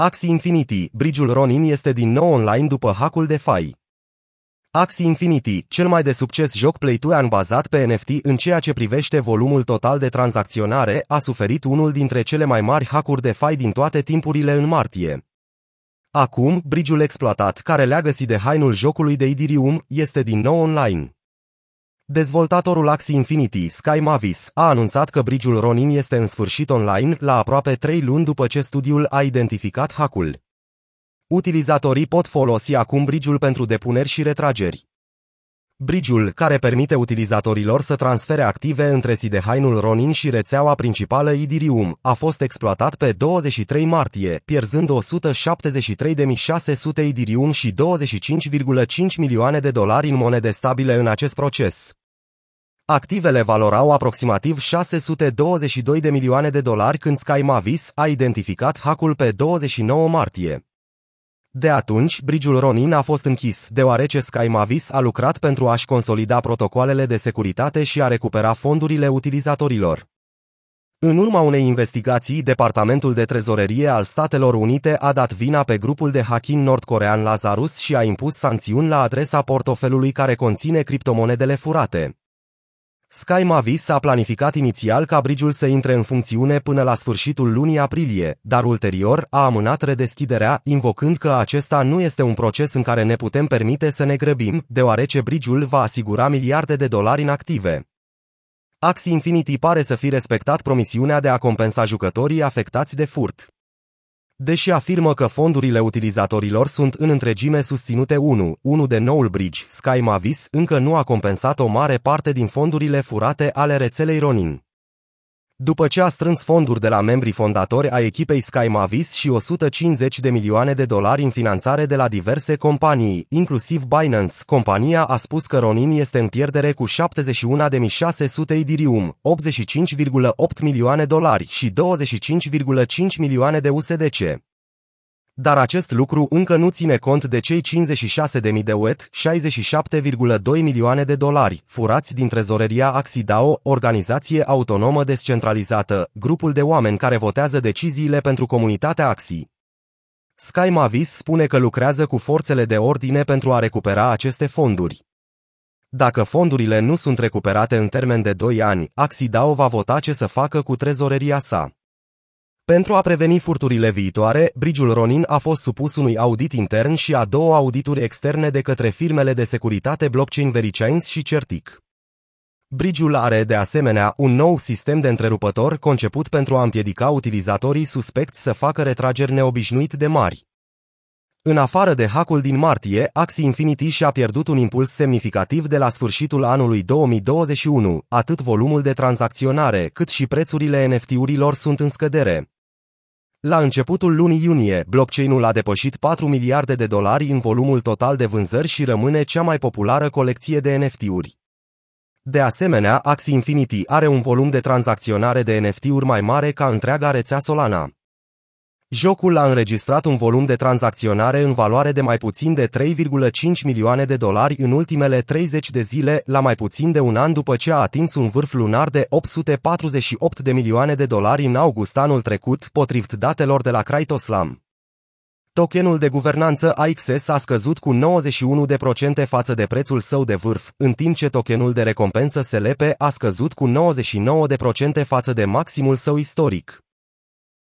Axie Infinity, Bridge-ul Ronin este din nou online după hackul de fai. Axie Infinity, cel mai de succes joc play-to-earn bazat pe NFT în ceea ce privește volumul total de tranzacționare, a suferit unul dintre cele mai mari hackuri de fai din toate timpurile în martie. Acum, bridge-ul exploatat, care leagă de hainul jocului de Idirium, este din nou online. Dezvoltatorul Axie Infinity, Sky Mavis, a anunțat că bridge-ul Ronin este în sfârșit online la aproape 3 luni după ce studiul a identificat hackul. Utilizatorii pot folosi acum bridge-ul pentru depuneri și retrageri. Bridge-ul, care permite utilizatorilor să transfere active între Sidehainul Ronin și rețeaua principală Idirium, a fost exploatat pe 23 martie, pierzând 173.600 Idirium și 25,5 milioane de dolari în monede stabile în acest proces. Activele valorau aproximativ 622 de milioane de dolari când Sky Mavis a identificat hackul pe 29 martie. De atunci, bridge-ul Ronin a fost închis, deoarece Sky Mavis a lucrat pentru a-și consolida protocoalele de securitate și a recupera fondurile utilizatorilor. În urma unei investigații, Departamentul de Trezorerie al Statelor Unite a dat vina pe grupul de hacking nordcorean Lazarus și a impus sancțiuni la adresa portofelului care conține criptomonedele furate. Sky Mavis a planificat inițial ca bridge să intre în funcțiune până la sfârșitul lunii aprilie, dar ulterior a amânat redeschiderea, invocând că acesta nu este un proces în care ne putem permite să ne grăbim, deoarece bridge va asigura miliarde de dolari în active. Axie Infinity pare să fi respectat promisiunea de a compensa jucătorii afectați de furt. Deși afirmă că fondurile utilizatorilor sunt în întregime susținute 1, 1 de noul bridge, Sky Mavis încă nu a compensat o mare parte din fondurile furate ale rețelei Ronin. După ce a strâns fonduri de la membrii fondatori a echipei Sky Mavis și 150 de milioane de dolari în finanțare de la diverse companii, inclusiv Binance, compania a spus că Ronin este în pierdere cu 71.600 Idirium, 85,8 milioane dolari și 25,5 milioane de USDC. Dar acest lucru încă nu ține cont de cei 56.000 de UET, 67,2 milioane de dolari, furați din trezoreria Axidao, organizație autonomă descentralizată, grupul de oameni care votează deciziile pentru comunitatea Axi. Sky Mavis spune că lucrează cu forțele de ordine pentru a recupera aceste fonduri. Dacă fondurile nu sunt recuperate în termen de 2 ani, Axidao va vota ce să facă cu trezoreria sa. Pentru a preveni furturile viitoare, Bridge-ul Ronin a fost supus unui audit intern și a două audituri externe de către firmele de securitate blockchain Verichains și Certic. Bridge-ul are, de asemenea, un nou sistem de întrerupător conceput pentru a împiedica utilizatorii suspecți să facă retrageri neobișnuit de mari. În afară de hackul din martie, Axie Infinity și-a pierdut un impuls semnificativ de la sfârșitul anului 2021, atât volumul de tranzacționare, cât și prețurile NFT-urilor sunt în scădere. La începutul lunii iunie, blockchain-ul a depășit 4 miliarde de dolari în volumul total de vânzări și rămâne cea mai populară colecție de NFT-uri. De asemenea, Axie Infinity are un volum de tranzacționare de NFT-uri mai mare ca întreaga rețea Solana. Jocul a înregistrat un volum de tranzacționare în valoare de mai puțin de 3,5 milioane de dolari în ultimele 30 de zile, la mai puțin de un an după ce a atins un vârf lunar de 848 de milioane de dolari în august anul trecut, potrivit datelor de la Kraitoslam. Tokenul de guvernanță AXS a scăzut cu 91% față de prețul său de vârf, în timp ce tokenul de recompensă SLP a scăzut cu 99% față de maximul său istoric.